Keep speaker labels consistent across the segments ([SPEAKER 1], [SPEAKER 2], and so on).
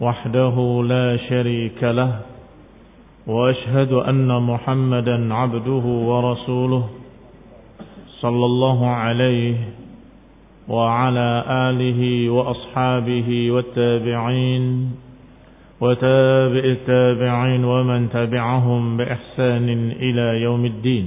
[SPEAKER 1] وحده لا شريك له وأشهد أن محمدا عبده ورسوله صلى الله عليه وعلى آله وأصحابه والتابعين وتابع التابعين ومن تبعهم بإحسان إلى يوم الدين.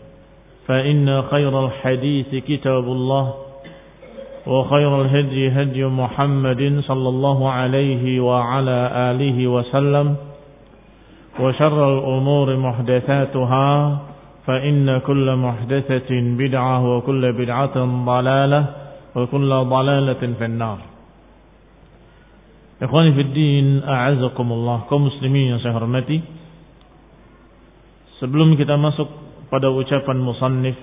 [SPEAKER 1] فإن خير الحديث كتاب الله وخير الهدي هدي محمد صلى الله عليه وعلى آله وسلم وشر الأمور محدثاتها فإن كل محدثة بدعة وكل بدعة ضلالة وكل ضلالة في النار fi din, a'azakumullah, kaum muslimin yang saya hormati. Sebelum kita masuk pada ucapan musannif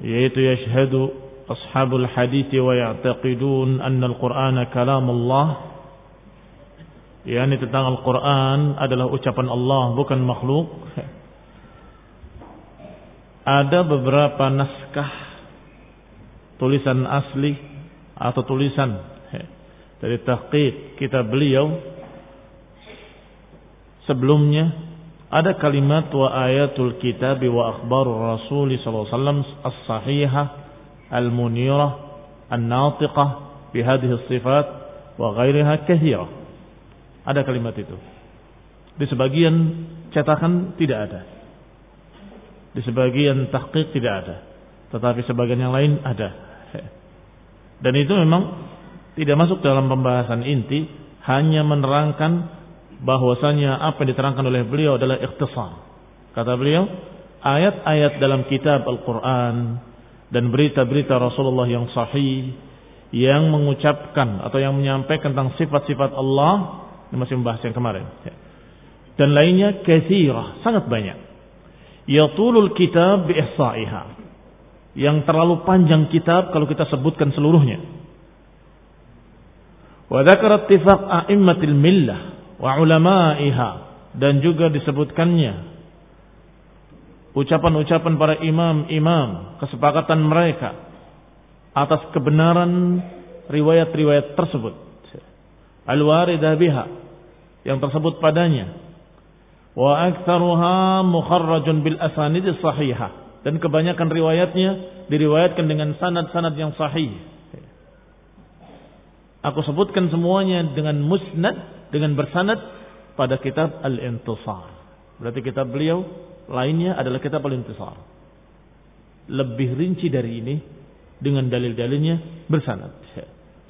[SPEAKER 1] yaitu yashhadu ashabul hadith wa ya'taqidun anna al-Qur'ana kalamullah yakni tentang Al-Qur'an adalah ucapan Allah bukan makhluk. Ada beberapa naskah tulisan asli atau tulisan dari tahqiq kitab beliau sebelumnya ada kalimat wa ayatul kitab wa akhbarur rasul sallallahu alaihi wasallam as-sahihah al-munirah an-natiqah bi hadhihi sifat wa ghairiha kathira ada kalimat itu. Di sebagian cetakan tidak ada. Di sebagian tahqiq tidak ada. Tetapi sebagian yang lain ada. Dan itu memang tidak masuk dalam pembahasan inti, hanya menerangkan bahwasanya apa yang diterangkan oleh beliau adalah ikhtisar. Kata beliau, ayat-ayat dalam kitab Al-Quran dan berita-berita Rasulullah yang sahih yang mengucapkan atau yang menyampaikan tentang sifat-sifat Allah ini masih membahas yang kemarin. Dan lainnya kathirah sangat banyak. Yatulul kitab bi yang terlalu panjang kitab kalau kita sebutkan seluruhnya. Wa a'immatil millah wa ulama'iha dan juga disebutkannya ucapan-ucapan para imam-imam kesepakatan mereka atas kebenaran riwayat-riwayat tersebut. Al-waridah biha yang tersebut padanya. Wa aktsaruha mukharrajun bil asanid sahihah dan kebanyakan riwayatnya diriwayatkan dengan sanad-sanad yang sahih. Aku sebutkan semuanya dengan musnad, dengan bersanad pada kitab Al-Intisar. Berarti kitab beliau lainnya adalah kitab Al-Intisar. Lebih rinci dari ini dengan dalil-dalilnya bersanad.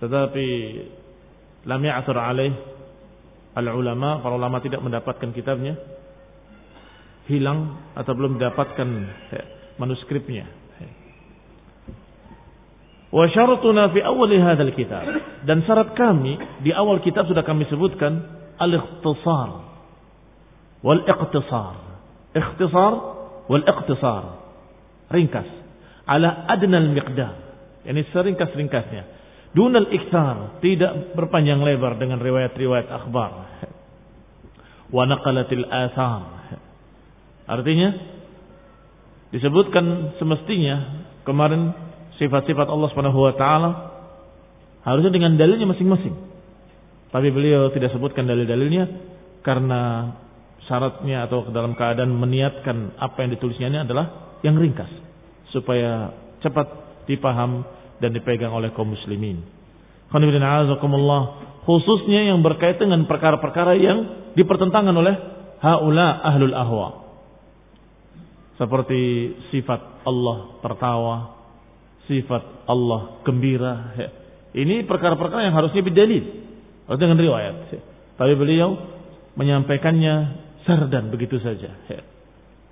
[SPEAKER 1] Tetapi lam ya'thur alaih al-ulama, para ulama tidak mendapatkan kitabnya hilang atau belum mendapatkan manuskripnya Wa syaratuna fi awal hadzal kitab. Dan syarat kami di awal kitab sudah kami sebutkan al-ikhtisar wal iqtisar. Ikhtisar wal iqtisar. Ringkas. Ala adnal miqdar. Yani seringkas-ringkasnya. Dunal iktar. Tidak berpanjang lebar dengan riwayat-riwayat akhbar. Wa naqalatil athar. Artinya disebutkan semestinya kemarin sifat-sifat Allah Subhanahu wa taala harusnya dengan dalilnya masing-masing. Tapi beliau tidak sebutkan dalil-dalilnya karena syaratnya atau dalam keadaan meniatkan apa yang ditulisnya ini adalah yang ringkas supaya cepat dipaham dan dipegang oleh kaum muslimin. Khususnya yang berkaitan dengan perkara-perkara yang dipertentangkan oleh haula ahlul ahwa. Seperti sifat Allah tertawa, sifat Allah gembira. Ini perkara-perkara yang harusnya bidalil. Harus dengan riwayat. Tapi beliau menyampaikannya sardan begitu saja.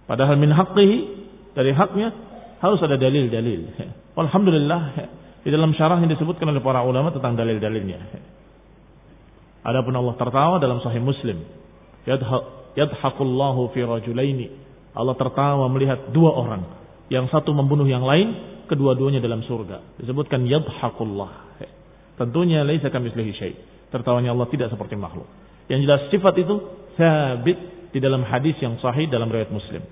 [SPEAKER 1] Padahal min haqqihi dari haknya harus ada dalil-dalil. Alhamdulillah di dalam syarah yang disebutkan oleh para ulama tentang dalil-dalilnya. Adapun Allah tertawa dalam sahih Muslim. Yadhaqullahu fi rajulaini. Allah tertawa melihat dua orang. Yang satu membunuh yang lain, kedua-duanya dalam surga. Disebutkan yadhaqullah. Tentunya laisa kamitslihi syai. Tertawanya Allah tidak seperti makhluk. Yang jelas sifat itu sabit di dalam hadis yang sahih dalam riwayat Muslim.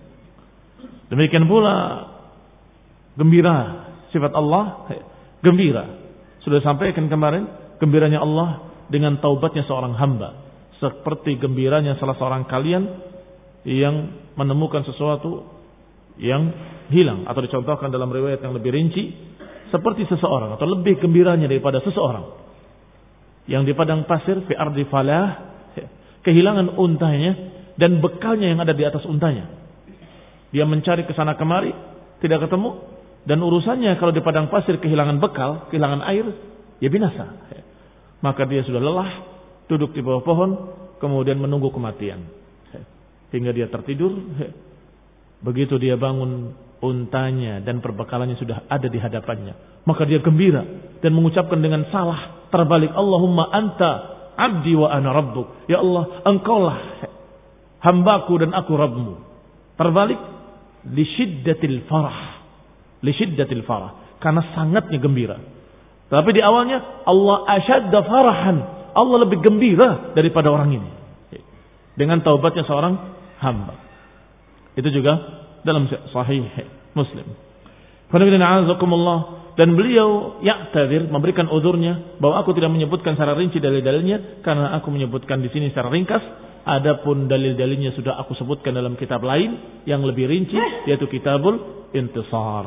[SPEAKER 1] Demikian pula gembira sifat Allah gembira. Sudah sampaikan kemarin, gembiranya Allah dengan taubatnya seorang hamba. Seperti gembiranya salah seorang kalian yang menemukan sesuatu yang hilang atau dicontohkan dalam riwayat yang lebih rinci seperti seseorang atau lebih gembiranya daripada seseorang yang di padang pasir fi ardi falah kehilangan untanya dan bekalnya yang ada di atas untanya dia mencari ke sana kemari tidak ketemu dan urusannya kalau di padang pasir kehilangan bekal, kehilangan air, ya binasa. Maka dia sudah lelah, duduk di bawah pohon, kemudian menunggu kematian. Hingga dia tertidur, begitu dia bangun untanya dan perbekalannya sudah ada di hadapannya. Maka dia gembira dan mengucapkan dengan salah terbalik Allahumma anta abdi wa ana rabbuk. Ya Allah, engkaulah hambaku dan aku Rabbmu. Terbalik li syiddatil farah Lisyiddatil farah. Karena sangatnya gembira. Tapi di awalnya Allah asyadda farahan. Allah lebih gembira daripada orang ini. Dengan taubatnya seorang hamba. Itu juga dalam sahih Muslim. Dan beliau ya'tadir memberikan udurnya bahwa aku tidak menyebutkan secara rinci dalil-dalilnya karena aku menyebutkan di sini secara ringkas. Adapun dalil-dalilnya sudah aku sebutkan dalam kitab lain yang lebih rinci yaitu kitabul intisar.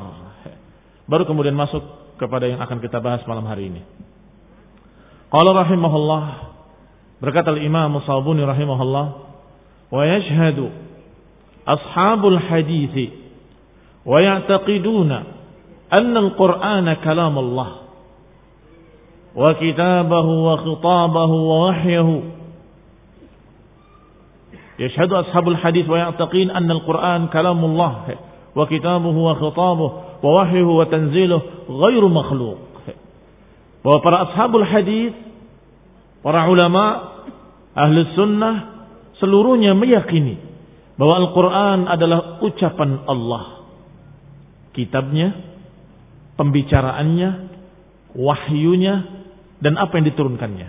[SPEAKER 1] Baru kemudian masuk kepada yang akan kita bahas malam hari ini. Qala rahimahullah berkata al-Imam Musabuni rahimahullah wa yashhadu anna al-Qur'ana kalam Allah wa kitabahu wa khitabahu wa wahyahu يشهد أصحاب الحديث ويعتقين أن القرآن كلام الله وكتابه وخطابه ووحيه وتنزيله غير مخلوق bahwa para ashabul hadis para ulama ahli sunnah seluruhnya bahwa Al-Quran adalah ucapan Allah kitabnya pembicaraannya wahyunya dan apa yang diturunkannya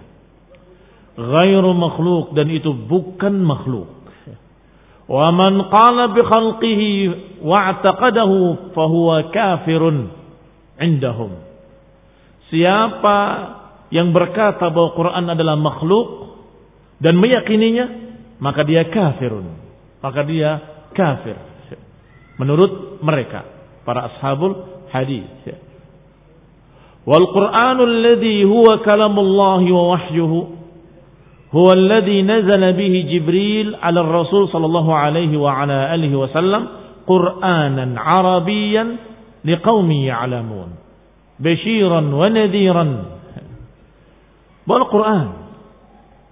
[SPEAKER 1] ghairu makhluk dan itu bukan makhluk Wa man qala bi khalqihi wa'taqadahu fahuwa kafirun indahum. Siapa yang berkata bahwa Quran adalah makhluk dan meyakininya, maka dia kafirun maka dia kafir. Menurut mereka para ashabul hadis. Wal qur'anul ladzi huwa kalamullah wa wahyuhu huwa alladhi nazala bihi jibril 'ala rasul sallallahu alaihi wa ala alihi wasallam qur'anan arabiyyan liqaumin ya'lamun basyiran wa nadhiran. Wal qur'an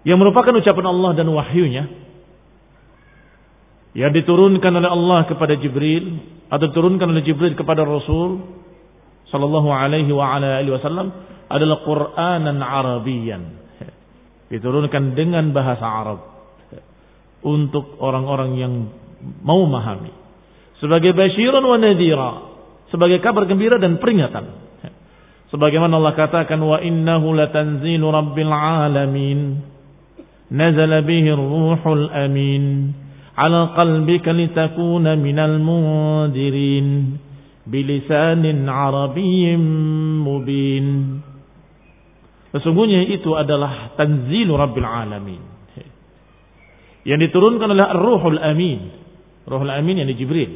[SPEAKER 1] yang merupakan ucapan Allah dan wahyunya yang diturunkan oleh Allah kepada Jibril atau diturunkan oleh Jibril kepada Rasul sallallahu alaihi wa ala alihi wasallam adalah Qur'anan Arabiyan diturunkan dengan bahasa Arab untuk orang-orang yang mau memahami. Sebagai basyiran wa nadhira sebagai kabar gembira dan peringatan. Sebagaimana Allah katakan wa innahu latanzilu rabbil alamin nazala bihi ruhul amin على قلبك لتكون من المنذرين بلسان عربي مبين Sesungguhnya itu adalah tanzilu Rabbil Alamin. Yang diturunkan oleh Ar-Ruhul Amin. Ruhul Amin yang di Jibril.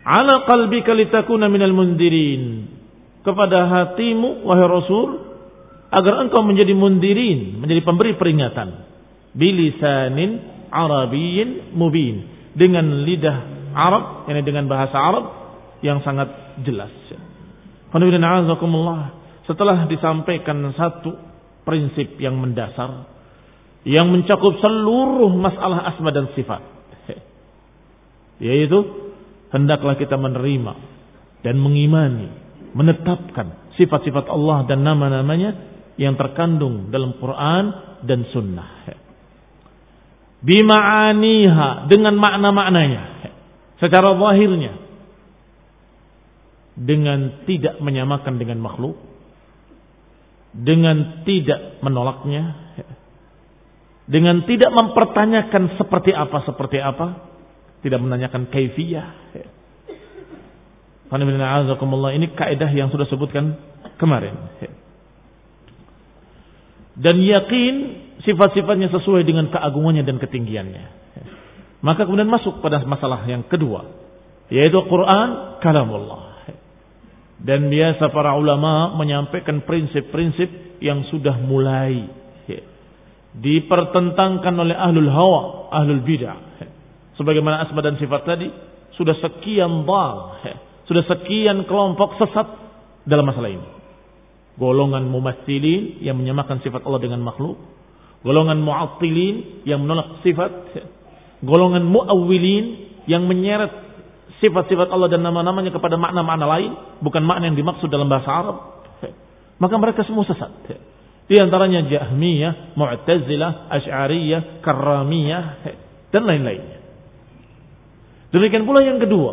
[SPEAKER 1] Ala qalbika litakuna minal mundirin. Kepada hatimu, wahai Rasul, agar engkau menjadi mundirin, menjadi pemberi peringatan. Bilisanin Arabiyyin mubin. Dengan lidah Arab, ini dengan bahasa Arab yang sangat jelas. Setelah disampaikan satu prinsip yang mendasar, yang mencakup seluruh masalah asma dan sifat. Yaitu, hendaklah kita menerima dan mengimani, menetapkan sifat-sifat Allah dan nama-namanya yang terkandung dalam Quran dan Sunnah. Bima'aniha dengan makna-maknanya. Secara zahirnya. Dengan tidak menyamakan dengan makhluk. Dengan tidak menolaknya. Dengan tidak mempertanyakan seperti apa, seperti apa. Tidak menanyakan kaifiyah. Ini kaidah yang sudah sebutkan kemarin. Dan yakin sifat-sifatnya sesuai dengan keagungannya dan ketinggiannya. Maka kemudian masuk pada masalah yang kedua, yaitu Quran kalamullah. Dan biasa para ulama menyampaikan prinsip-prinsip yang sudah mulai dipertentangkan oleh ahlul hawa, ahlul bidah. Sebagaimana asma dan sifat tadi sudah sekian dal, sudah sekian kelompok sesat dalam masalah ini. Golongan mumassilin yang menyamakan sifat Allah dengan makhluk, golongan mu'attilin yang menolak sifat, golongan mu'awwilin yang menyeret sifat-sifat Allah dan nama-namanya kepada makna-makna lain, bukan makna yang dimaksud dalam bahasa Arab. Maka mereka semua sesat. Di antaranya Jahmiyah, Mu'tazilah, Asy'ariyah, Karramiyah dan lain-lainnya. Demikian pula yang kedua,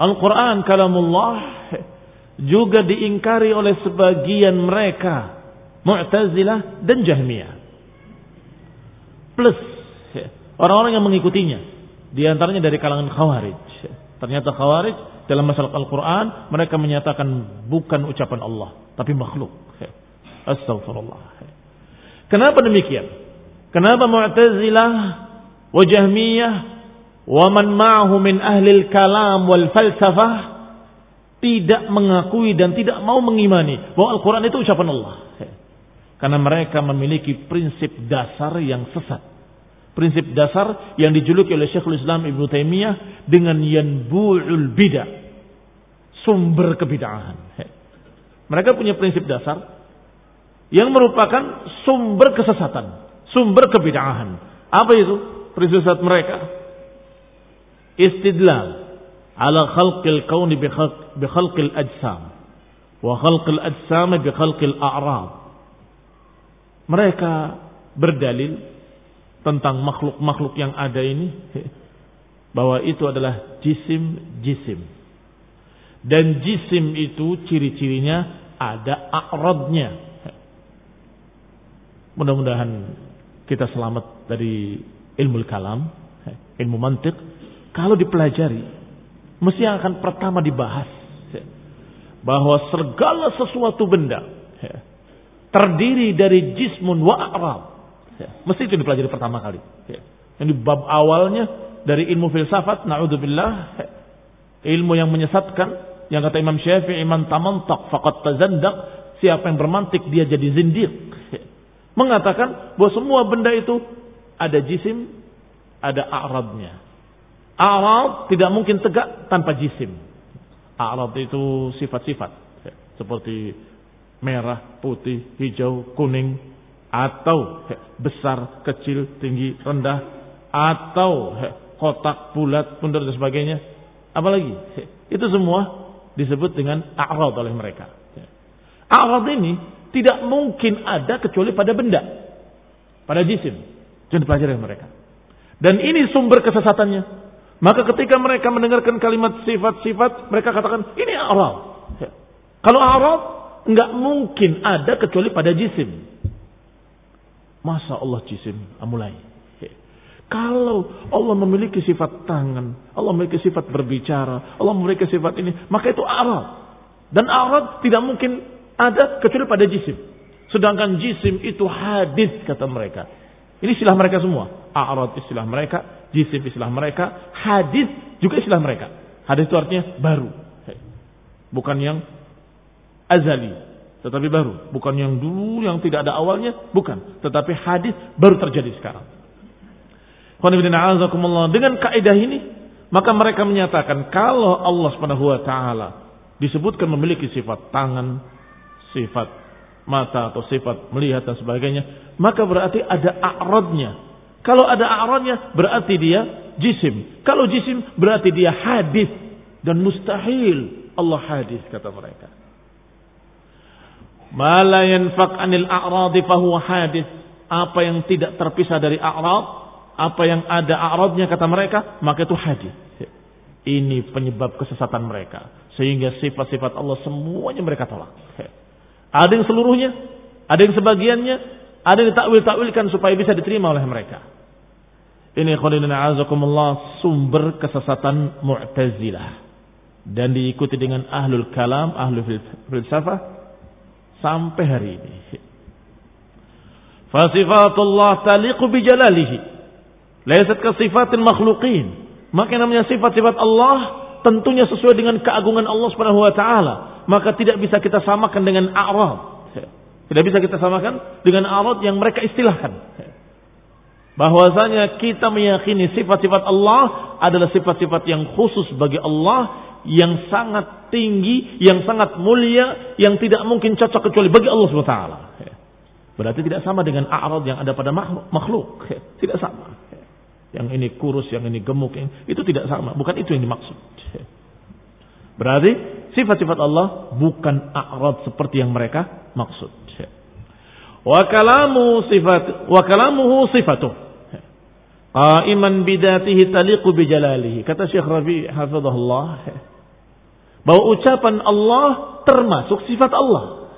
[SPEAKER 1] Al-Qur'an kalamullah juga diingkari oleh sebagian mereka, Mu'tazilah dan Jahmiyah plus. Orang-orang yang mengikutinya. Di antaranya dari kalangan khawarij. Ternyata khawarij dalam masalah Al-Quran mereka menyatakan bukan ucapan Allah tapi makhluk. Astagfirullah kenapa demikian? Kenapa mu'tazilah wa jahmiyah wa man ma'ahu min ahli kalam wal falsafah tidak mengakui dan tidak mau mengimani bahwa Al-Quran itu ucapan Allah karena mereka memiliki prinsip dasar yang sesat. Prinsip dasar yang dijuluki oleh Syekhul Islam Ibn Taimiyah dengan yanbu'ul bidah. Sumber kebidahan. Mereka punya prinsip dasar yang merupakan sumber kesesatan, sumber kebidahan. Apa itu? Prinsip dasar mereka. Istidlal ala khalqil kauni bi khalqil ajsam wa khalqil ajsam bi khalqil a'rab mereka berdalil tentang makhluk-makhluk yang ada ini bahwa itu adalah jisim-jisim. Dan jisim itu ciri-cirinya ada akrodnya. Mudah-mudahan kita selamat dari ilmu kalam, ilmu mantik. Kalau dipelajari, mesti yang akan pertama dibahas bahwa segala sesuatu benda terdiri dari jismun wa a'rab. Ya, mesti itu dipelajari pertama kali. Ya. Ini bab awalnya dari ilmu filsafat, naudzubillah, ya. ilmu yang menyesatkan, yang kata Imam Syafi'i, iman tamantak faqat tazandak, siapa yang bermantik dia jadi zindiq. Ya. Mengatakan bahwa semua benda itu ada jisim, ada a'rabnya. A'rab tidak mungkin tegak tanpa jisim. A'rab itu sifat-sifat. Ya. Seperti merah, putih, hijau, kuning, atau besar, kecil, tinggi, rendah, atau kotak, bulat, bundar dan sebagainya. Apalagi itu semua disebut dengan a'rad oleh mereka. A'rad ini tidak mungkin ada kecuali pada benda, pada jisim. Jangan dipelajari mereka. Dan ini sumber kesesatannya. Maka ketika mereka mendengarkan kalimat sifat-sifat, mereka katakan ini a'rad. Kalau a'rad nggak mungkin ada kecuali pada jisim. Masa Allah jisim? Amulai. Kalau Allah memiliki sifat tangan, Allah memiliki sifat berbicara, Allah memiliki sifat ini, maka itu arad. Dan arad tidak mungkin ada kecuali pada jisim. Sedangkan jisim itu hadis kata mereka. Ini istilah mereka semua. Arad istilah mereka, jisim istilah mereka, hadis juga istilah mereka. Hadis itu artinya baru. Bukan yang azali, tetapi baru. Bukan yang dulu yang tidak ada awalnya, bukan. Tetapi hadis baru terjadi sekarang. Dengan kaidah ini, maka mereka menyatakan kalau Allah Subhanahu wa taala disebutkan memiliki sifat tangan, sifat mata atau sifat melihat dan sebagainya, maka berarti ada a'radnya. Kalau ada a'radnya berarti dia jisim. Kalau jisim berarti dia hadis dan mustahil Allah hadis kata mereka. Mala yanfaq anil a'radi fahuwa hadis. Apa yang tidak terpisah dari a'rad apa yang ada a'radnya kata mereka, maka itu hadis. Ini penyebab kesesatan mereka. Sehingga sifat-sifat Allah semuanya mereka tolak. Ada yang seluruhnya, ada yang sebagiannya, ada yang ditakwil-takwilkan supaya bisa diterima oleh mereka. Ini khulidina azakumullah sumber kesesatan Mu'tazilah. Dan diikuti dengan ahlul kalam, ahlul filsafah sampai hari ini. Fasifatullah taliqu bijalalihi. Laisat ka sifatil makhluqin. Maka namanya sifat-sifat Allah tentunya sesuai dengan keagungan Allah Subhanahu wa taala. Maka tidak bisa kita samakan dengan a'rad. Tidak bisa kita samakan dengan a'rad yang mereka istilahkan. Bahwasanya kita meyakini sifat-sifat Allah adalah sifat-sifat yang khusus bagi Allah yang sangat tinggi, yang sangat mulia, yang tidak mungkin cocok kecuali bagi Allah taala. Berarti tidak sama dengan a'rad yang ada pada makhluk. Tidak sama yang ini kurus, yang ini gemuk, itu tidak sama. Bukan itu yang dimaksud. Berarti sifat-sifat Allah bukan a'rad seperti yang mereka maksud. Wa kalamu sifat wa kalamuhu sifatuh. Qaiman bidatihi taliqu bijalalihi. Kata Syekh Rabi hafizahullah bahwa ucapan Allah termasuk sifat Allah.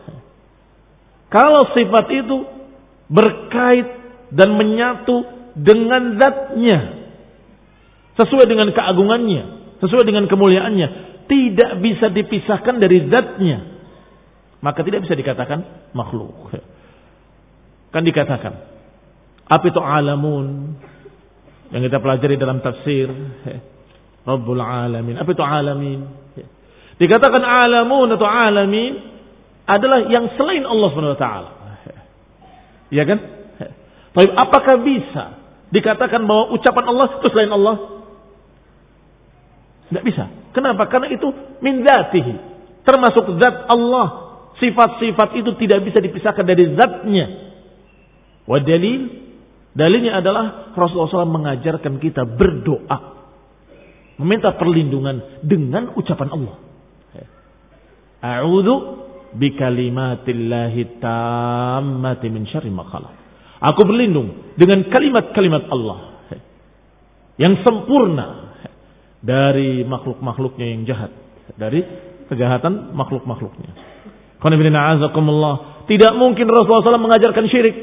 [SPEAKER 1] Kalau sifat itu berkait dan menyatu dengan zatnya. Sesuai dengan keagungannya. Sesuai dengan kemuliaannya. Tidak bisa dipisahkan dari zatnya. Maka tidak bisa dikatakan makhluk. Kan dikatakan. Apa itu alamun? Yang kita pelajari dalam tafsir. Rabbul alamin. Apa itu alamin? Dikatakan alamun atau alamin adalah yang selain Allah SWT. Ya kan? Tapi apakah bisa dikatakan bahwa ucapan Allah itu selain Allah? Tidak bisa. Kenapa? Karena itu min. Termasuk zat Allah. Sifat-sifat itu tidak bisa dipisahkan dari zatnya. Wa dalil. Dalilnya adalah Rasulullah SAW mengajarkan kita berdoa. Meminta perlindungan dengan ucapan Allah. A'udhu bikalimatillahi tammati min syarri ma Aku berlindung dengan kalimat-kalimat Allah yang sempurna dari makhluk-makhluknya yang jahat, dari kejahatan makhluk-makhluknya. Tidak mungkin Rasulullah SAW mengajarkan syirik.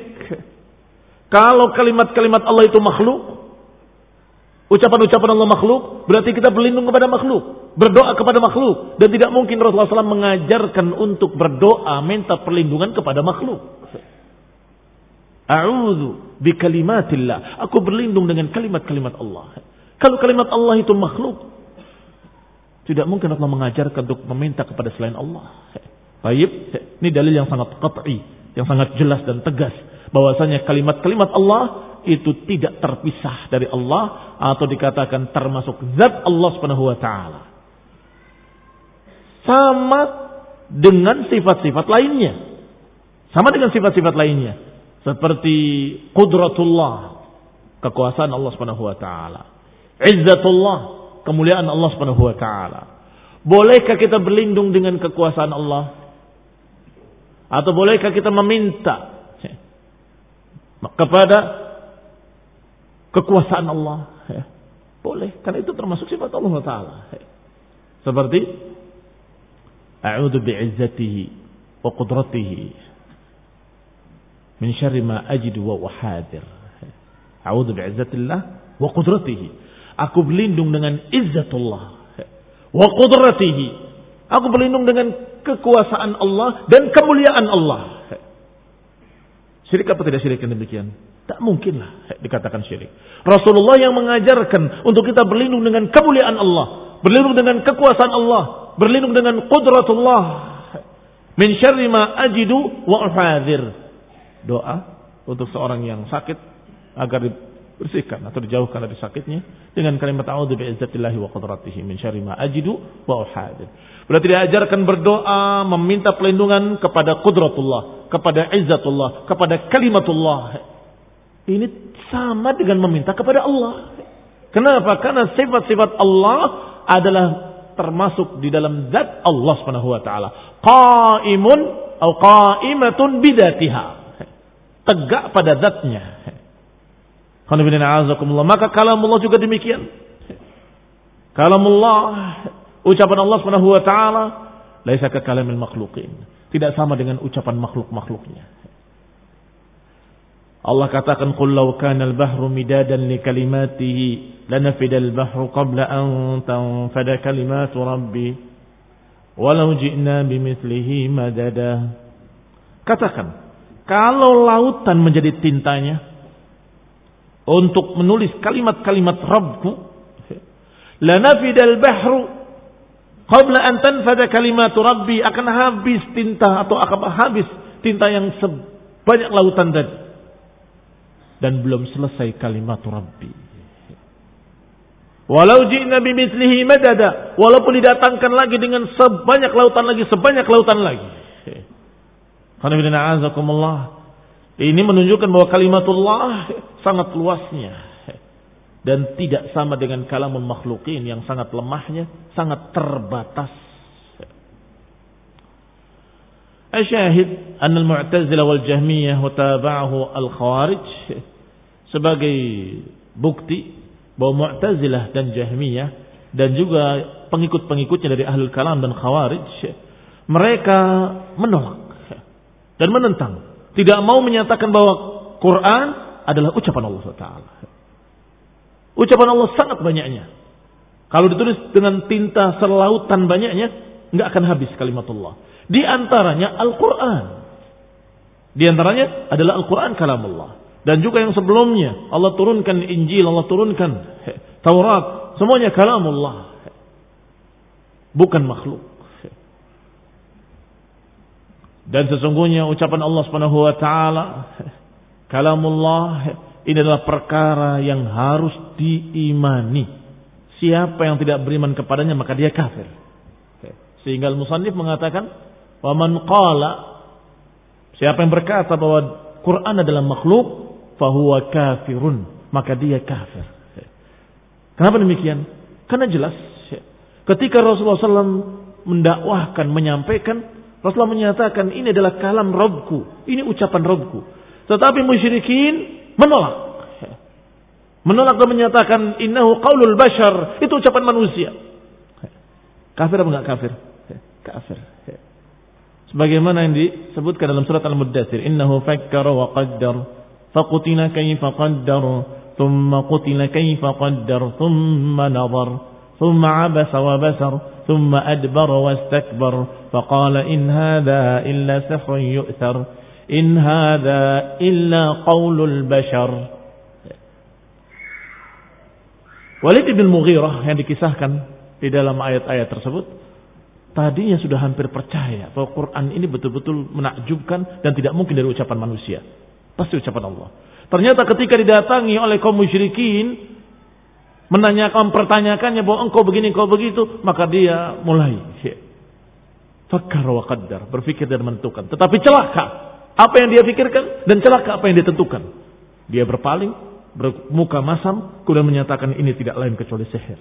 [SPEAKER 1] Kalau kalimat-kalimat Allah itu makhluk, ucapan-ucapan Allah makhluk, berarti kita berlindung kepada makhluk, berdoa kepada makhluk, dan tidak mungkin Rasulullah SAW mengajarkan untuk berdoa, minta perlindungan kepada makhluk. A'udzu bikalimatillah. Aku berlindung dengan kalimat-kalimat Allah. Kalau kalimat Allah itu makhluk, tidak mungkin Allah mengajarkan untuk meminta kepada selain Allah. Baik, ini dalil yang sangat qat'i, yang sangat jelas dan tegas bahwasanya kalimat-kalimat Allah itu tidak terpisah dari Allah atau dikatakan termasuk zat Allah Subhanahu wa taala. Sama dengan sifat-sifat lainnya. Sama dengan sifat-sifat lainnya. Seperti kudratullah kekuasaan Allah Subhanahu wa taala. Izzatullah kemuliaan Allah Subhanahu wa taala. Bolehkah kita berlindung dengan kekuasaan Allah? Atau bolehkah kita meminta? Kepada kekuasaan Allah boleh karena itu termasuk sifat Allah taala seperti a'udzu bi'izzatihi wa qudratihi min syarri ma ajidu wa wahadir. A'udzu bi'izzatillah wa qudratihi. Aku berlindung dengan izzatullah wa qudratihi. Aku berlindung dengan kekuasaan Allah dan kemuliaan Allah. Syirik apa tidak syirik yang demikian? Tak mungkinlah dikatakan syirik. Rasulullah yang mengajarkan untuk kita berlindung dengan kemuliaan Allah, berlindung dengan kekuasaan Allah, berlindung dengan qudratullah min syarri ma ajidu wa uhadir. Doa untuk seorang yang sakit agar dibersihkan atau dijauhkan dari sakitnya dengan kalimat a'udzu bi'izzatillahi wa qudratihi min syarri ma ajidu wa uhadir. Berarti diajarkan berdoa meminta pelindungan kepada kudratullah, kepada izzatullah, kepada kalimatullah ini sama dengan meminta kepada Allah. Kenapa? Karena sifat-sifat Allah adalah termasuk di dalam zat Allah Subhanahu wa taala. Qaimun atau qaimatun bidatiha. Tegak pada zatnya. Maka kalamullah juga demikian. Kalamullah ucapan Allah Subhanahu wa taala laisa ka kalamil. Tidak sama dengan ucapan makhluk-makhluknya. Allah katakan qul law kana al-bahru midadan li kalimatihi lanafida al-bahru qabla an tanfada kalimatu rabbi walau ji'na bimithlihi madada. Katakan kalau lautan menjadi tintanya untuk menulis kalimat-kalimat Rabbku lanafida al-bahru qabla an tanfada kalimatu rabbi akan habis tinta atau akan habis tinta yang sebanyak lautan tadi dan belum selesai kalimat Rabbi. Walau ji'na bimithlihi madada, walaupun didatangkan lagi dengan sebanyak lautan lagi, sebanyak lautan lagi. Ini menunjukkan bahwa kalimatullah sangat luasnya dan tidak sama dengan kalamun makhlukin yang sangat lemahnya, sangat terbatas. Asyahid an al-Mu'tazilah wal Jahmiyah wa al-Khawarij sebagai bukti bahwa Mu'tazilah dan Jahmiyah dan juga pengikut-pengikutnya dari Ahlul Kalam dan Khawarij mereka menolak dan menentang tidak mau menyatakan bahwa Quran adalah ucapan Allah Taala. Ucapan Allah sangat banyaknya. Kalau ditulis dengan tinta selautan banyaknya, nggak akan habis kalimat Allah. Di antaranya Al-Quran. Di antaranya adalah Al-Quran kalam Allah. Dan juga yang sebelumnya Allah turunkan Injil, Allah turunkan Taurat, semuanya kalamullah. Bukan makhluk. Dan sesungguhnya ucapan Allah Subhanahu wa taala kalamullah ini adalah perkara yang harus diimani. Siapa yang tidak beriman kepadanya maka dia kafir. Sehingga al-musannif mengatakan, "Wa man qala" Siapa yang berkata bahwa Quran adalah makhluk, fahuwa kafirun, maka dia kafir. Kenapa demikian? Karena jelas ketika Rasulullah SAW mendakwahkan, menyampaikan, Rasulullah menyatakan ini adalah kalam Robku, ini ucapan Robku. Tetapi musyrikin menolak. Menolak dan menyatakan innahu qaulul bashar, itu ucapan manusia. Kafir apa enggak kafir? Kafir. Sebagaimana yang disebutkan dalam surat Al-Muddatsir, innahu fakkara wa qaddar فقتل كيف قدر ثم قتل كيف قدر ثم نظر ثم عبس وبسر ثم أدبر واستكبر فقال إن هذا إلا سحر يؤثر إن هذا إلا قول البشر Walid bin Mughirah yang dikisahkan di dalam ayat-ayat tersebut tadinya sudah hampir percaya bahwa Quran ini betul-betul menakjubkan dan tidak mungkin dari ucapan manusia. Pasti ucapan Allah. Ternyata ketika didatangi oleh kaum musyrikin, menanyakan, pertanyakannya bahwa engkau begini, engkau begitu, maka dia mulai. Fakar wa qaddar, berpikir dan menentukan. Tetapi celaka apa yang dia pikirkan dan celaka apa yang dia tentukan. Dia berpaling, bermuka masam, kemudian menyatakan ini tidak lain kecuali sihir.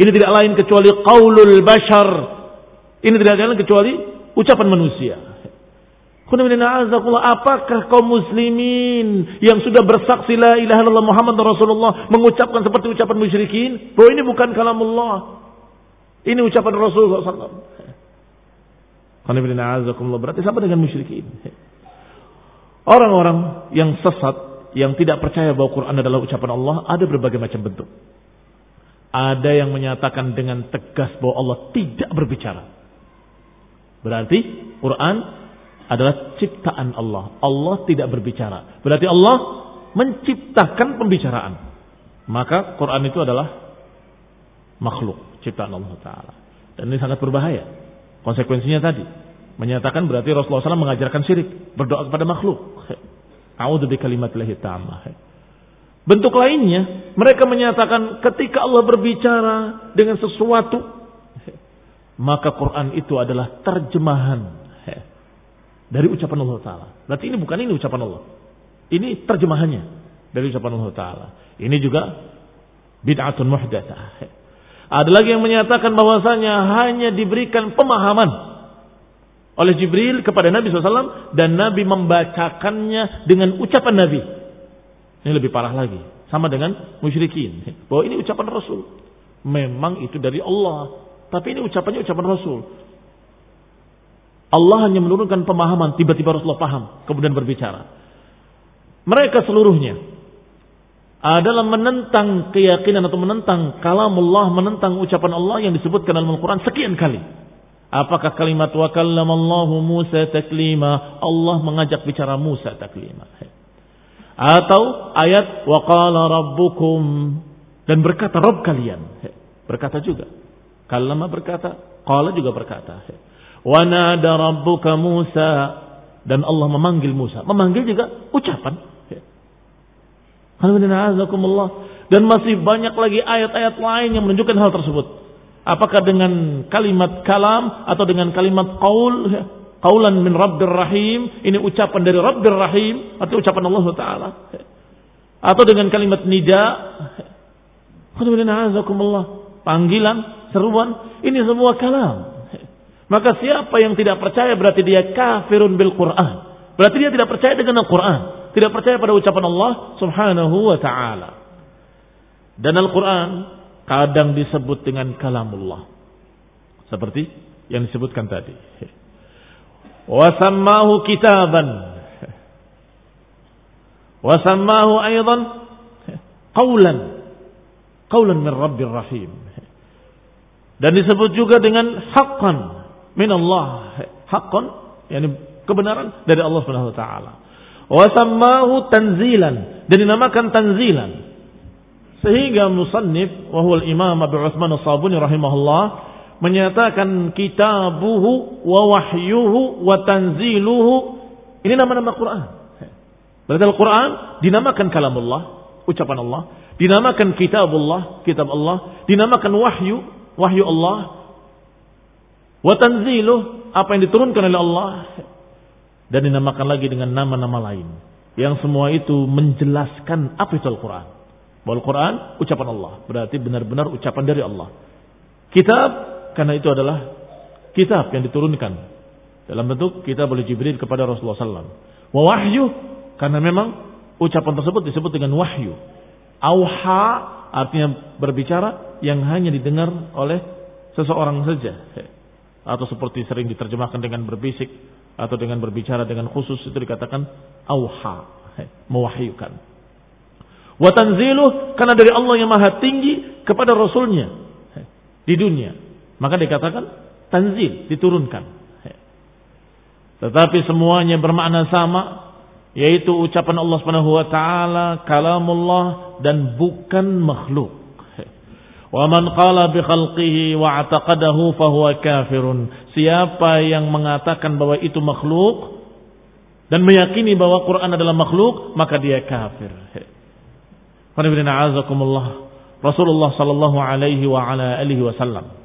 [SPEAKER 1] Ini tidak lain kecuali qaulul bashar. Ini tidak lain kecuali ucapan manusia. Apakah kaum muslimin yang sudah bersaksi la ilaha illallah Muhammad Rasulullah mengucapkan seperti ucapan musyrikin bahwa ini bukan kalamullah. Ini ucapan Rasulullah SAW. Berarti sama dengan musyrikin. Orang-orang yang sesat yang tidak percaya bahwa Quran adalah ucapan Allah ada berbagai macam bentuk. Ada yang menyatakan dengan tegas bahwa Allah tidak berbicara. Berarti Quran adalah ciptaan Allah. Allah tidak berbicara. Berarti Allah menciptakan pembicaraan. Maka Quran itu adalah makhluk ciptaan Allah Taala. Dan ini sangat berbahaya. Konsekuensinya tadi menyatakan berarti Rasulullah SAW mengajarkan syirik, berdoa kepada makhluk. A'udzu bikalimatillahi ta'amah. Bentuk lainnya, mereka menyatakan ketika Allah berbicara dengan sesuatu, maka Quran itu adalah terjemahan dari ucapan Allah Ta'ala. Berarti ini bukan ini ucapan Allah. Ini terjemahannya dari ucapan Allah Ta'ala. Ini juga bid'atun muhdatsah. Ada lagi yang menyatakan bahwasanya hanya diberikan pemahaman oleh Jibril kepada Nabi SAW dan Nabi membacakannya dengan ucapan Nabi. Ini lebih parah lagi. Sama dengan musyrikin. Bahwa ini ucapan Rasul. Memang itu dari Allah. Tapi ini ucapannya ucapan Rasul. Allah hanya menurunkan pemahaman. Tiba-tiba Rasulullah paham. Kemudian berbicara. Mereka seluruhnya adalah menentang keyakinan atau menentang kalamullah, menentang ucapan Allah yang disebutkan dalam Al-Quran sekian kali. Apakah kalimat wa kallamallahu Musa taklima? Allah mengajak bicara Musa taklima. Atau ayat wa qala rabbukum dan berkata Rabb kalian. Berkata juga. Kallama berkata, qala juga berkata. Wa nada rabbuka Musa dan Allah memanggil Musa. Memanggil juga ucapan. Dan masih banyak lagi ayat-ayat lain yang menunjukkan hal tersebut. Apakah dengan kalimat kalam atau dengan kalimat qaul, qaulan min Rabbir Rahim, ini ucapan dari Rabbir Rahim atau ucapan Allah taala. Atau dengan kalimat nida, panggilan, seruan, ini semua kalam. Maka siapa yang tidak percaya berarti dia kafirun bil Quran. Berarti dia tidak percaya dengan Al-Quran. Tidak percaya pada ucapan Allah subhanahu wa ta'ala. Dan Al-Quran kadang disebut dengan kalamullah. Seperti yang disebutkan tadi. Wasammahu kitaban. Wasammahu aydan qawlan. Qawlan min Rabbir Rahim. Dan disebut juga dengan haqqan min Allah. Haqqan, yani kebenaran dari Allah Subhanahu wa taala. Wasammahu tanzilan dan dinamakan tanzilan sehingga musannif wahul imam Abu Utsman As-Sabuni rahimahullah menyatakan kitabuhu wa wahyuhu wa tanziluhu ini nama-nama Quran. Berarti Al-Quran dinamakan kalamullah, ucapan Allah, dinamakan kitabullah, kitab Allah, dinamakan wahyu, wahyu Allah, wa tanziluh, apa yang diturunkan oleh Allah, dan dinamakan lagi dengan nama-nama lain. Yang semua itu menjelaskan apa itu Al-Quran. Bahwa Al-Quran ucapan Allah. Berarti benar-benar ucapan dari Allah. Kitab, karena itu adalah kitab yang diturunkan. Dalam bentuk kitab oleh Jibril kepada Rasulullah SAW. Wahyu, karena memang ucapan tersebut disebut dengan wahyu. Auha artinya berbicara yang hanya didengar oleh seseorang saja. Atau seperti sering diterjemahkan dengan berbisik atau dengan berbicara dengan khusus itu dikatakan auha, mewahyukan. Watanziluh karena dari Allah yang maha tinggi kepada Rasulnya di dunia. Maka dikatakan tanzil, diturunkan. Tetapi semuanya bermakna sama, yaitu ucapan Allah Subhanahu wa taala, kalamullah dan bukan makhluk. Wa man qala bi khalqihi wa i'taqadahu fahuwa. Siapa yang mengatakan bahwa itu makhluk dan meyakini bahwa Quran adalah makhluk, maka dia kafir. Rasulullah sallallahu alaihi wa ala alihi wasallam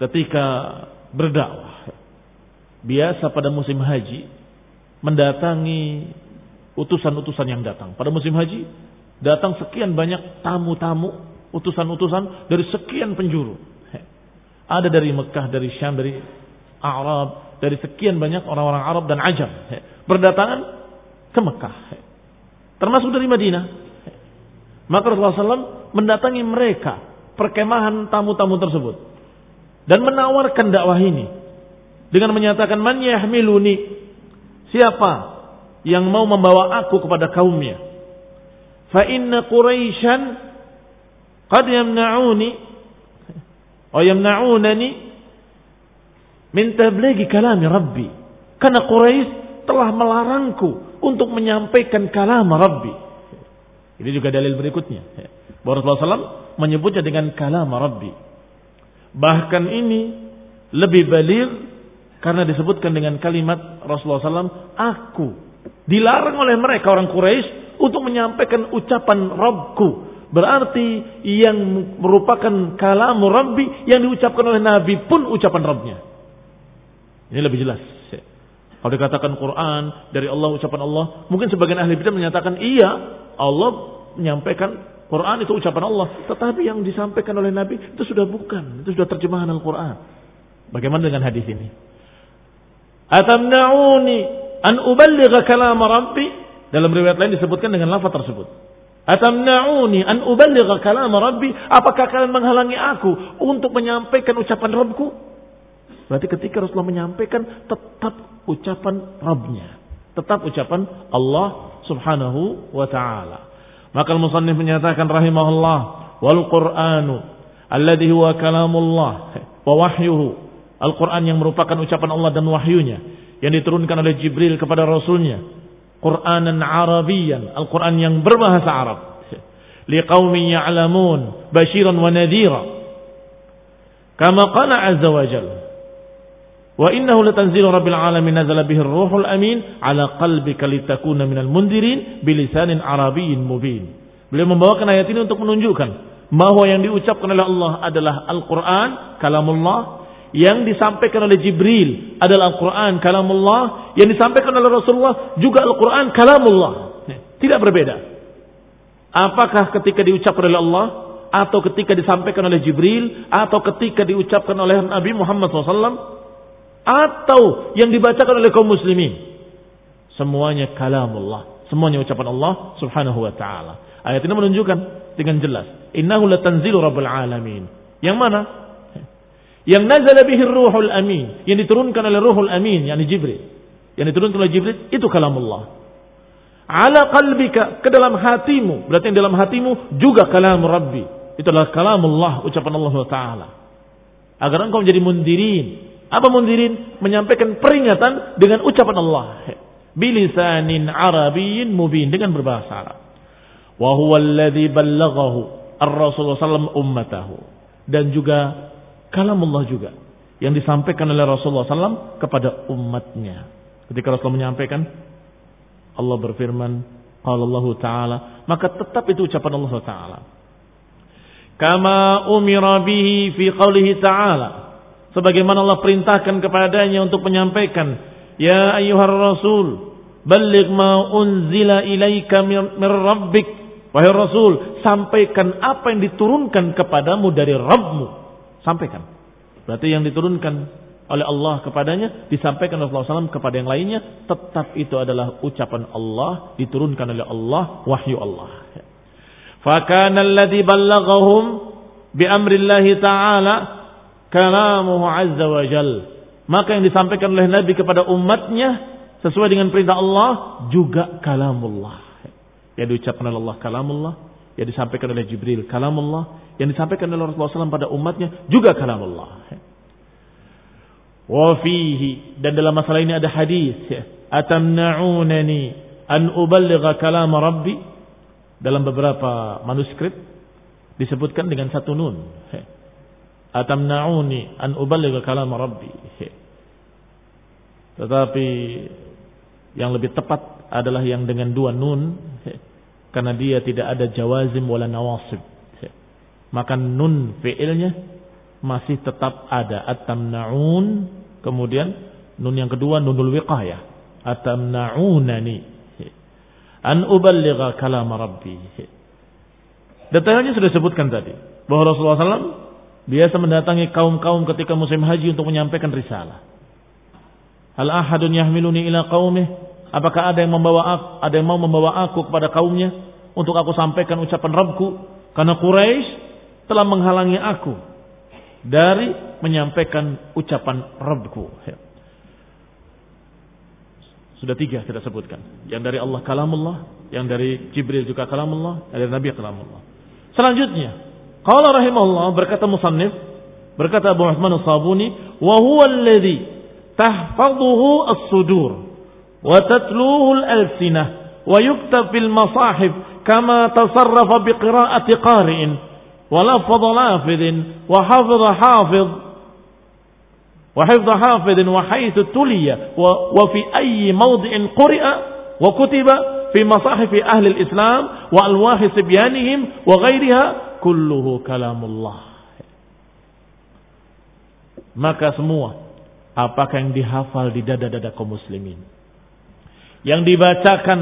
[SPEAKER 1] ketika berdakwah biasa pada musim haji mendatangi utusan-utusan yang datang. Pada musim haji datang sekian banyak tamu-tamu, utusan-utusan dari sekian penjuru. Ada dari Mekah, dari Syam, dari Arab, dari sekian banyak orang-orang Arab dan Ajam berdatangan ke Mekah. Termasuk dari Madinah. Maka Rasulullah SAW mendatangi mereka, perkemahan tamu-tamu tersebut. Dan menawarkan dakwah ini. Dengan menyatakan, Man yahmiluni. Siapa yang mau membawa aku kepada kaumnya. Fa inna Quraisyan qad yamna'uni wa yamna'unani min tablighi kalami Rabbi. Karena Quraisy telah melarangku untuk menyampaikan kalam Rabbi. Ini juga dalil berikutnya. Bahwa Rasulullah SAW menyebutnya dengan kalam Rabbi. Bahkan ini lebih balir karena disebutkan dengan kalimat Rasulullah SAW, aku dilarang oleh mereka orang Quraisy untuk menyampaikan ucapan Rabbku. Berarti yang merupakan kalam Rabbi yang diucapkan oleh Nabi pun ucapan Rabbnya. Ini lebih jelas. Kalau dikatakan Quran dari Allah ucapan Allah, mungkin sebagian ahli bidah menyatakan iya, Allah menyampaikan Quran itu ucapan Allah, tetapi yang disampaikan oleh Nabi itu sudah bukan, itu sudah terjemahan Al-Quran. Bagaimana dengan hadis ini? Atamna'uni an uballigha kalam Rabbi dalam riwayat lain disebutkan dengan lafaz tersebut. Atamna'uni an uballigha kalam Rabbi? Apakah kalian menghalangi aku untuk menyampaikan ucapan Rabbku? Berarti ketika Rasulullah menyampaikan tetap ucapan Rabbnya. Tetap ucapan Allah subhanahu wa ta'ala. Maka al-musannif menyatakan rahimahullah. Wal Qur'anu alladhi huwa kalamullah wa wahyuhu. Al-Quran yang merupakan ucapan Allah dan wahyunya. Yang diturunkan oleh Jibril kepada Rasulnya. Qur'anan Arabiyan. Al-Quran yang berbahasa Arab. Liqawmin ya'lamun. Bashiran wa nadhira. Kama qala azza wa jalla. Wa innahu latanzilu rabbil alamin nazala bihi ruhul amin ala qalbika litakuna minal mundirin bilisanin arabiyyin mubin. Beliau membawakan ayat ini untuk menunjukkan bahwa yang diucapkan oleh Allah adalah Al-Qur'an, kalamullah, yang disampaikan oleh Jibril adalah Al-Quran, kalamullah, yang disampaikan oleh Rasulullah juga Al-Quran, kalamullah. Tidak berbeda. Apakah ketika diucapkan oleh Allah, atau ketika disampaikan oleh Jibril, atau ketika diucapkan oleh Nabi Muhammad SAW, atau yang dibacakan oleh kaum muslimin. Semuanya kalamullah. Semuanya ucapan Allah subhanahu wa ta'ala. Ayat ini menunjukkan dengan jelas. Innahu latanzilu rabbul alamin. Yang mana? Yang nazala bihir ruhul amin. Yang diturunkan oleh ruhul amin. Yani Jibril. Yang diturunkan oleh Jibril. Itu kalamullah. Ala qalbika. Ke dalam hatimu. Berarti yang dalam hatimu juga kalam Rabbi. Itu adalah kalamullah. Ucapan Allah Ta'ala. Agar engkau menjadi mundirin apa mundirin? Menyampaikan peringatan dengan ucapan Allah. Bilisanin Arabiyyin mubin. Dengan berbahasa Arab. Wa huwa alladhi ballaghahu ar-Rasulullah sallam ummatahu. Dan juga kalamullah juga. Yang disampaikan oleh Rasulullah sallam kepada umatnya. Ketika Rasulullah menyampaikan. Allah berfirman. Allah Ta'ala. Maka tetap itu ucapan Allah Ta'ala. Kama umira bihi fi qawlihi ta'ala sebagaimana Allah perintahkan kepadanya untuk menyampaikan ya ayyuhar rasul balligh ma unzila ilaika mir rabbik wahai rasul sampaikan apa yang diturunkan kepadamu dari Rabbmu sampaikan berarti yang diturunkan oleh Allah kepadanya disampaikan oleh Rasulullah SAW kepada yang lainnya tetap itu adalah ucapan Allah diturunkan oleh Allah wahyu Allah fakana alladhi ballaghahum bi amrillahi ta'ala kalamuhu azza wa jal. Maka yang disampaikan oleh Nabi kepada umatnya sesuai dengan perintah Allah juga kalamullah. Yang diucapkan oleh Allah kalamullah, yang disampaikan oleh Jibril kalamullah, yang disampaikan oleh Rasulullah SAW pada umatnya juga kalamullah. Wa fihi dan dalam masalah ini ada hadis atamna'unani an uballigha kalam rabbi. Dalam beberapa manuskrip disebutkan dengan satu nun atamna'uni an uballigha kalam rabbi tetapi yang lebih tepat adalah yang dengan dua nun karena dia tidak ada jawazim wala nawasib. Maka nun fi'ilnya masih tetap ada. Atamna'un kemudian nun yang kedua nunul wiqayah atamna'unani an uballigha kalam rabbi. Detailnya sudah disebutkan tadi. Bahwa Rasulullah SAW biasa mendatangi kaum-kaum ketika musim haji untuk menyampaikan risalah. Hal ahadun yahmiluni ila qaumih? Apakah ada yang membawa aku, ada yang mau membawa aku kepada kaumnya untuk aku sampaikan ucapan Rabbku? Karena Quraisy telah menghalangi aku dari menyampaikan ucapan Rabbku. Sudah tiga kita sebutkan. Yang dari Allah kalamullah, yang dari Jibril juga kalamullah, yang dari Nabi kalamullah. Selanjutnya, qala rahimahullah berkata musannif, berkata Abu Uthman As-Sabuni, "Wa huwa alladhi tahfazuhu as-sudur وتتلوه الألسنة ويكتب في المصاحف كما تصرف بقراءة قارئ. ولفظ لافظ وحفظ حافظ. وحفظ حافظ وحيث تلي وفي أي موضع قرئ وكتب في مصاحف أهل الإسلام وألواح سبيانهم وغيرها كله كلام الله. ما كاسموه apakah yang dihafal di dada-dada kaum muslimin? Yang dibacakan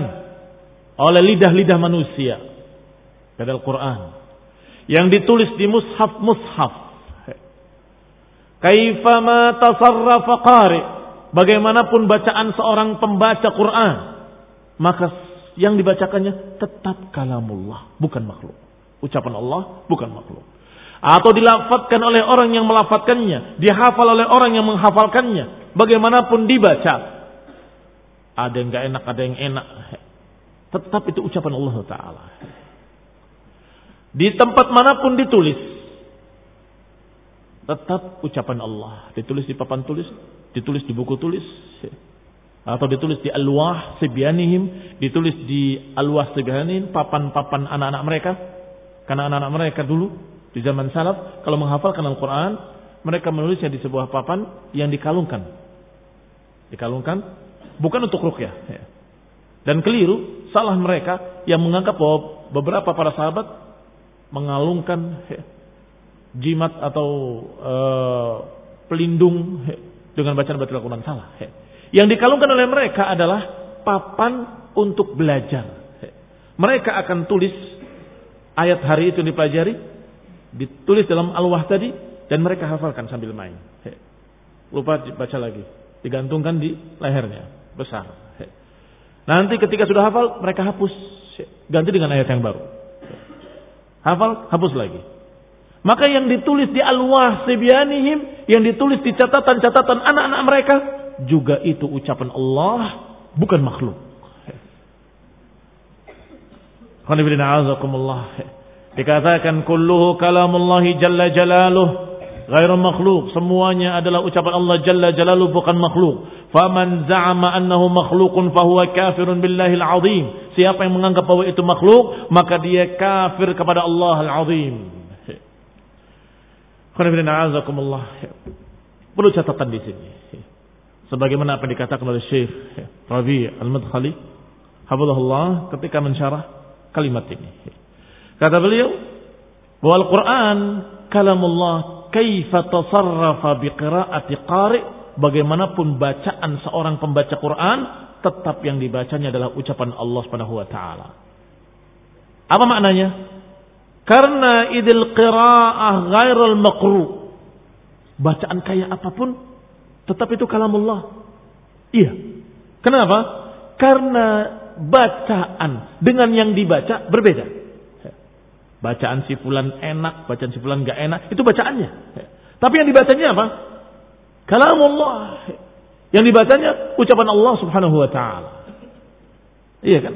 [SPEAKER 1] oleh lidah-lidah manusia dari Al-Quran yang ditulis di mushaf-mushaf Kaifama tasarrafa qari. Bagaimanapun bacaan seorang pembaca Quran. Maka yang dibacakannya tetap kalamullah. Bukan makhluk. Ucapan Allah bukan makhluk. Atau dilafatkan oleh orang yang melafatkannya. Dihafal oleh orang yang menghafalkannya. Bagaimanapun dibaca. Ada yang gak enak, ada yang enak. Tetap itu ucapan Allah Ta'ala. Di tempat mana pun ditulis tetap ucapan Allah. Ditulis di papan tulis, ditulis di buku tulis, atau ditulis di alwah sebianihim, ditulis di alwah sebianihim, papan-papan anak-anak mereka. Karena anak-anak mereka dulu di zaman salaf kalau menghafalkan Al-Quran, mereka menulisnya di sebuah papan yang dikalungkan. Dikalungkan bukan untuk rukyah. Dan keliru, salah mereka yang menganggap bahwa beberapa para sahabat mengalungkan jimat atau uh, pelindung dengan bacaan bacaan Al-Quran salah. Yang dikalungkan oleh mereka adalah papan untuk belajar. Mereka akan tulis ayat hari itu dipelajari, ditulis dalam al-wah tadi, dan mereka hafalkan sambil main. Lupa baca lagi, digantungkan di lehernya, besar. Nanti ketika sudah hafal, mereka hapus, ganti dengan ayat yang baru. Hafal, hapus lagi. Maka yang ditulis di alwah sebianihim, yang ditulis di catatan-catatan anak-anak mereka, juga itu ucapan Allah, bukan makhluk. Dikatakan kulluhu kalamullahi jalla jalaluh ghairu makhluk. Semuanya adalah ucapan Allah jalla jalaluh bukan makhluk. Faman za'ama annahu makhlukun fahuwa kafirun billahi al-azim. Siapa yang menganggap bahwa itu makhluk, maka dia kafir kepada Allah al-azim. Perlu catatan di sini. Sebagaimana apa dikatakan oleh Syekh Rabi Al-Madkhali, hafizahullah ketika mensyarah kalimat ini. Kata beliau, bahwa Al-Quran kalamullah kaifa tasarrafa biqira'ati qari bagaimanapun bacaan seorang pembaca Quran tetap yang dibacanya adalah ucapan Allah Subhanahu wa taala. Apa maknanya? Karena idil qira'ah ghairul makru. Bacaan kayak apa pun tetap itu kalamullah. Iya. Kenapa? Karena bacaan dengan yang dibaca berbeda. Bacaan si fulan enak, bacaan si fulan gak enak, itu bacaannya. Tapi yang dibacanya apa? Kalamullah. Yang dibacanya ucapan Allah Subhanahu wa taala. Iya kan?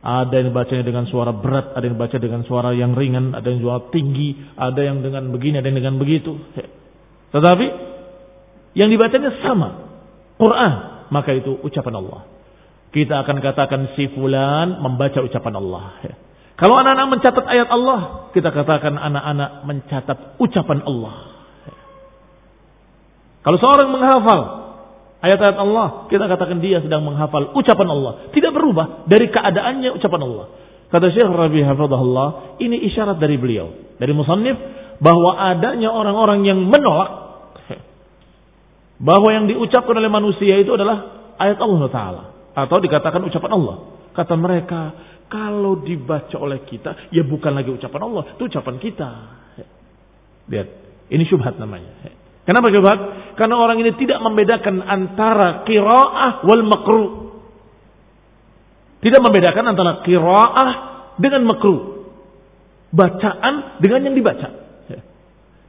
[SPEAKER 1] Ada yang bacanya dengan suara berat, ada yang baca dengan suara yang ringan, ada yang suara tinggi, ada yang dengan begini, ada yang dengan begitu. Tetapi yang dibacanya sama, Quran, maka itu ucapan Allah. Kita akan katakan si fulan membaca ucapan Allah. Kalau anak-anak mencatat ayat Allah, kita katakan anak-anak mencatat ucapan Allah. Kalau seorang menghafal ayat-ayat Allah, kita katakan dia sedang menghafal ucapan Allah. Tidak berubah dari keadaannya ucapan Allah. Kata Syekh Rabi Hafadahullah, ini isyarat dari beliau, dari musannif, bahwa adanya orang-orang yang menolak bahwa yang diucapkan oleh manusia itu adalah ayat Allah Ta'ala. Atau dikatakan ucapan Allah. Kata mereka, kalau dibaca oleh kita, ya bukan lagi ucapan Allah, itu ucapan kita. Lihat, ini syubhat namanya. Kenapa syubhat? Karena orang ini tidak membedakan antara qiraah wal makruh. Tidak membedakan antara qiraah dengan makruh. Bacaan dengan yang dibaca.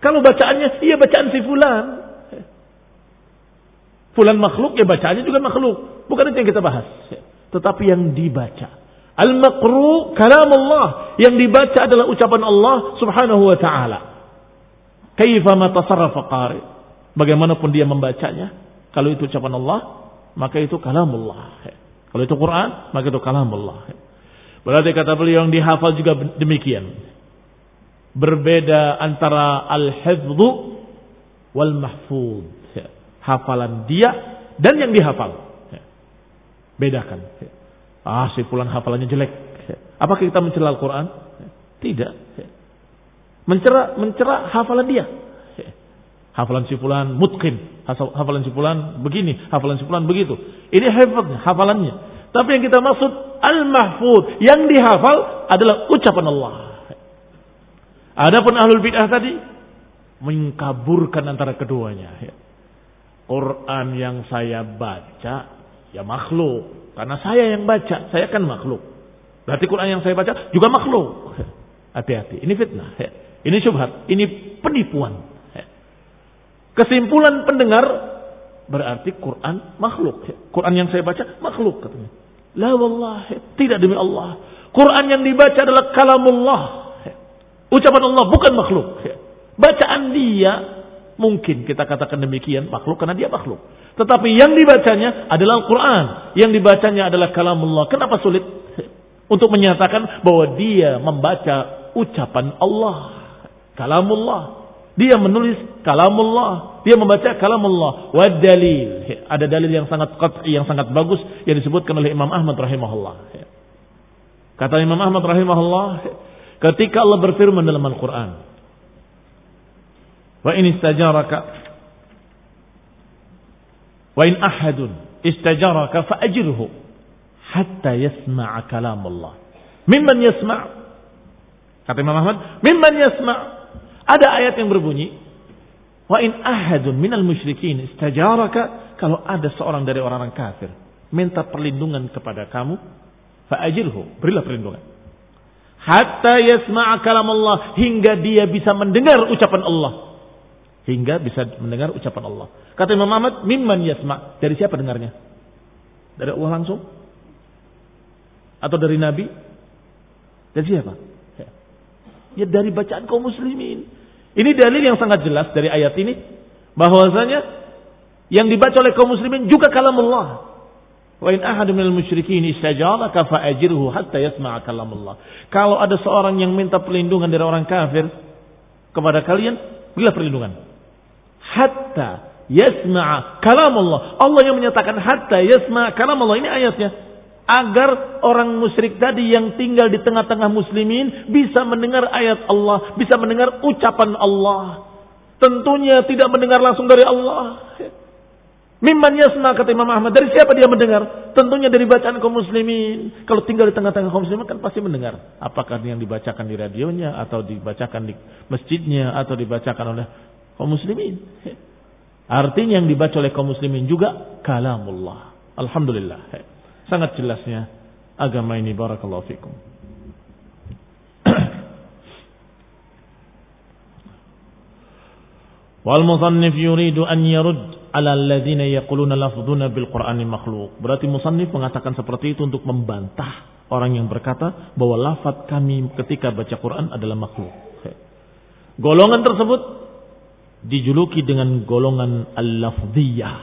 [SPEAKER 1] Kalau bacaannya, iya bacaan si fulan. Fulan makhluk, ya bacaannya juga makhluk. Bukan itu yang kita bahas. Tetapi yang dibaca. Al-maqru kalam Allah. Yang dibaca adalah ucapan Allah subhanahu wa ta'ala. Kaifa ma tasarrafa qari. Bagaimanapun dia membacanya. Kalau itu ucapan Allah, maka itu kalamullah. Kalau itu Quran, maka itu kalamullah. Berarti kata beliau yang dihafal juga demikian. Berbeda antara al-hifdhu wal mahfud. Hafalan dia dan yang dihafal. Bedakan. Ah, si fulan hafalannya jelek. Apakah kita mencela Al-Quran? Tidak. Mencela hafalan dia. Hafalan si fulan mutkin, hafalan si fulan begini, hafalan si fulan begitu. Ini hafalnya, hafalannya. Tapi yang kita maksud al-mahfud, yang dihafal adalah ucapan Allah. Adapun ahlul bid'ah tadi mengkaburkan antara keduanya. Quran yang saya baca ya makhluk, karena saya yang baca, saya kan makhluk. Berarti Quran yang saya baca juga makhluk. Hati-hati, ini fitnah. Ini syubhat, ini penipuan. Kesimpulan pendengar berarti Quran makhluk. Quran yang saya baca makhluk katanya. La wallahi, tidak demi Allah. Quran yang dibaca adalah kalamullah. Ucapan Allah bukan makhluk. Bacaan dia mungkin kita katakan demikian makhluk karena dia makhluk. Tetapi yang dibacanya adalah Al-Quran. Yang dibacanya adalah kalamullah. Kenapa sulit? Untuk menyatakan bahwa dia membaca ucapan Allah. Kalamullah. Dia menulis kalamullah, dia membaca kalamullah. Wa dalil. Ada dalil yang sangat qat'i, yang sangat bagus yang disebutkan oleh Imam Ahmad rahimahullah. Kata Imam Ahmad rahimahullah, ketika Allah berfirman dalam Al-Qur'an, "Wa in istajaraka wa in ahadun istajaraka fa'ajirhu hatta yasma'a kalamullah." Mimman yasma'? Kata Imam Ahmad, "Mimman yasma'?" Ada ayat yang berbunyi, Wa in ahadun minal musyrikin istajaraka kalau ada seorang dari orang-orang kafir minta perlindungan kepada kamu, fa'ajirhu, berilah perlindungan. Hatta yasma'a kalam Allah hingga dia bisa mendengar ucapan Allah. Hingga bisa mendengar ucapan Allah. Kata Imam Ahmad, mimman yasma' dari siapa dengarnya? Dari Allah langsung? Atau dari Nabi? Dari siapa? Ya dari bacaan kaum muslimin. Ini dalil yang sangat jelas dari ayat ini bahwasanya yang dibaca oleh kaum muslimin juga kalamullah. Wa in ahadun minal musyrikin istajaraka fa'ajirhu hatta yasma'a kalamullah. Kalau ada seorang yang minta perlindungan dari orang kafir kepada kalian, berilah perlindungan. Hatta yasma'a kalamullah. Allah yang menyatakan hatta yasma'a kalamullah. Ini ayatnya agar orang musyrik tadi yang tinggal di tengah-tengah muslimin bisa mendengar ayat Allah, bisa mendengar ucapan Allah. Tentunya tidak mendengar langsung dari Allah. Mimman yasma kata Imam Ahmad. Dari siapa dia mendengar? Tentunya dari bacaan kaum muslimin. Kalau tinggal di tengah-tengah kaum muslimin kan pasti mendengar. Apakah yang dibacakan di radionya atau dibacakan di masjidnya atau dibacakan oleh kaum muslimin. Artinya yang dibaca oleh kaum muslimin juga kalamullah. Alhamdulillah. Sangat jelasnya agama ini barakallahu fikum. Wal musannif yuridu an yarud ala alladhina yaquluna lafdhuna bil Qur'ani makhluq. Berarti musannif mengatakan seperti itu untuk membantah orang yang berkata bahwa lafaz kami ketika baca Quran adalah makhluk. Golongan tersebut dijuluki dengan golongan al-lafdhiyah.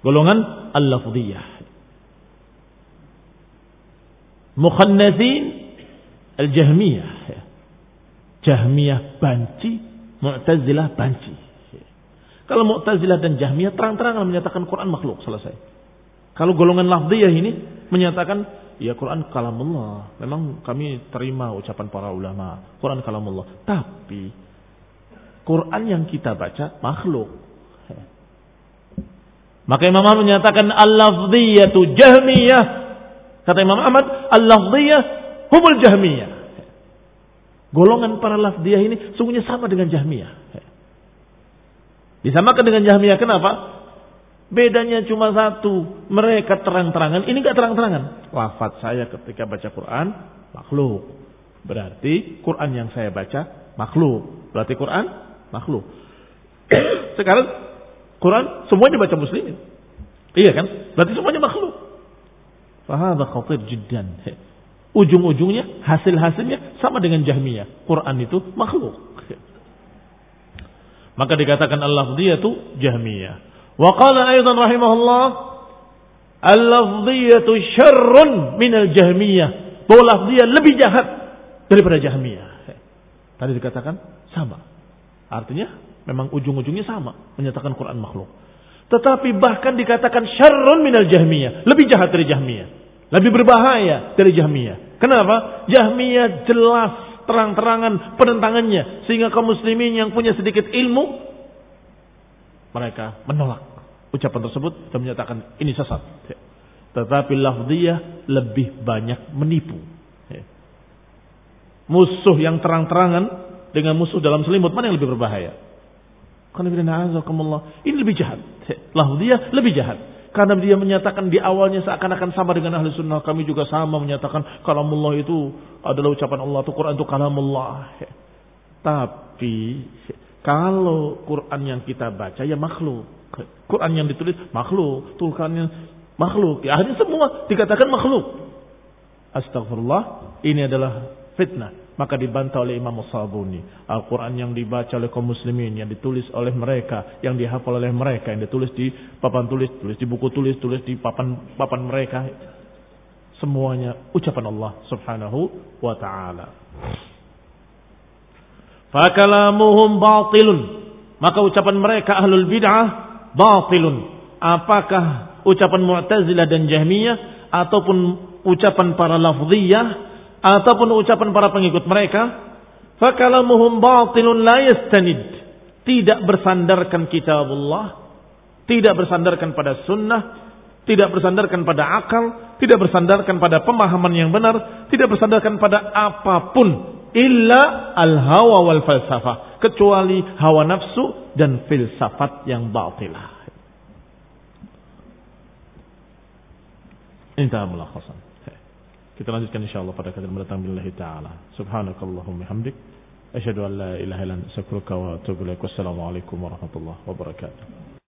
[SPEAKER 1] Golongan al-lafdhiyah. Mukhannathin al-Jahmiyah. Jahmiyah banci, Mu'tazilah banci. Kalau Mu'tazilah dan Jahmiyah terang-terangan menyatakan Quran makhluk, selesai. Kalau golongan lafziyah ini menyatakan ya Quran kalamullah. Memang kami terima ucapan para ulama, Quran kalamullah. Tapi Quran yang kita baca makhluk. Maka Imam Ahmad menyatakan al-lafziyatu jahmiyah Kata Imam Ahmad, al-lafdiyah humul jahmiyah. Golongan para lafdiyah ini sungguhnya sama dengan jahmiyah. Disamakan dengan jahmiyah kenapa? Bedanya cuma satu. Mereka terang-terangan, ini enggak terang-terangan. Wafat saya ketika baca Quran, makhluk. Berarti Quran yang saya baca, makhluk. Berarti Quran, makhluk. Sekarang Quran semuanya baca muslimin. Iya kan? Berarti semuanya makhluk. Fahadha khatir jiddan. Ujung-ujungnya, hasil-hasilnya sama dengan Jahmiyah. Quran itu makhluk. Maka dikatakan al-lafziyah itu Jahmiyah. Wa qala aydan rahimahullah al-lafziyatu syarrun minal Jahmiyah. Bahwa lafziyah lebih jahat daripada Jahmiyah. Tadi dikatakan sama. Artinya memang ujung-ujungnya sama menyatakan Quran makhluk. Tetapi bahkan dikatakan syarrun minal Jahmiyah, lebih jahat dari Jahmiyah, lebih berbahaya dari Jahmiyah. Kenapa? Jahmiyah jelas terang-terangan penentangannya sehingga kaum muslimin yang punya sedikit ilmu mereka menolak ucapan tersebut dan menyatakan ini sesat. Tetapi lafziyah lebih banyak menipu. Musuh yang terang-terangan dengan musuh dalam selimut mana yang lebih berbahaya? Ini lebih jahat. Lafziyah lebih jahat. Karena dia menyatakan di awalnya seakan-akan sama dengan ahli sunnah. Kami juga sama menyatakan kalamullah itu adalah ucapan Allah. Itu Quran itu kalamullah. Tapi kalau Quran yang kita baca ya makhluk. Quran yang ditulis makhluk. Tulisannya makhluk. Ya akhirnya semua dikatakan makhluk. Astagfirullah. Ini adalah fitnah maka dibantah oleh Imam Sabuni. Al-Quran yang dibaca oleh kaum muslimin, yang ditulis oleh mereka, yang dihafal oleh mereka, yang ditulis di papan tulis, tulis di buku tulis, tulis di papan papan mereka. Semuanya ucapan Allah subhanahu wa ta'ala. Fakalamuhum batilun. Maka ucapan mereka ahlul bid'ah batilun. Apakah ucapan Mu'tazilah dan Jahmiyah ataupun ucapan para lafziyah ataupun ucapan para pengikut mereka, fakalamuhum batilun la yastanid. Tidak bersandarkan kitabullah, tidak bersandarkan pada sunnah, tidak bersandarkan pada akal, tidak bersandarkan pada pemahaman yang benar, tidak bersandarkan pada apa pun illa al-hawa wal falsafah, kecuali hawa nafsu dan filsafat yang batilah. Intah mulakhasan. Kita lanjutkan insyaallah pada kali mendatang billahi taala. Subhanakallahumma hamdik asyhadu an la ilaha illa anta astaghfiruka wa atubu ilaik. Wassalamualaikum warahmatullahi wabarakatuh.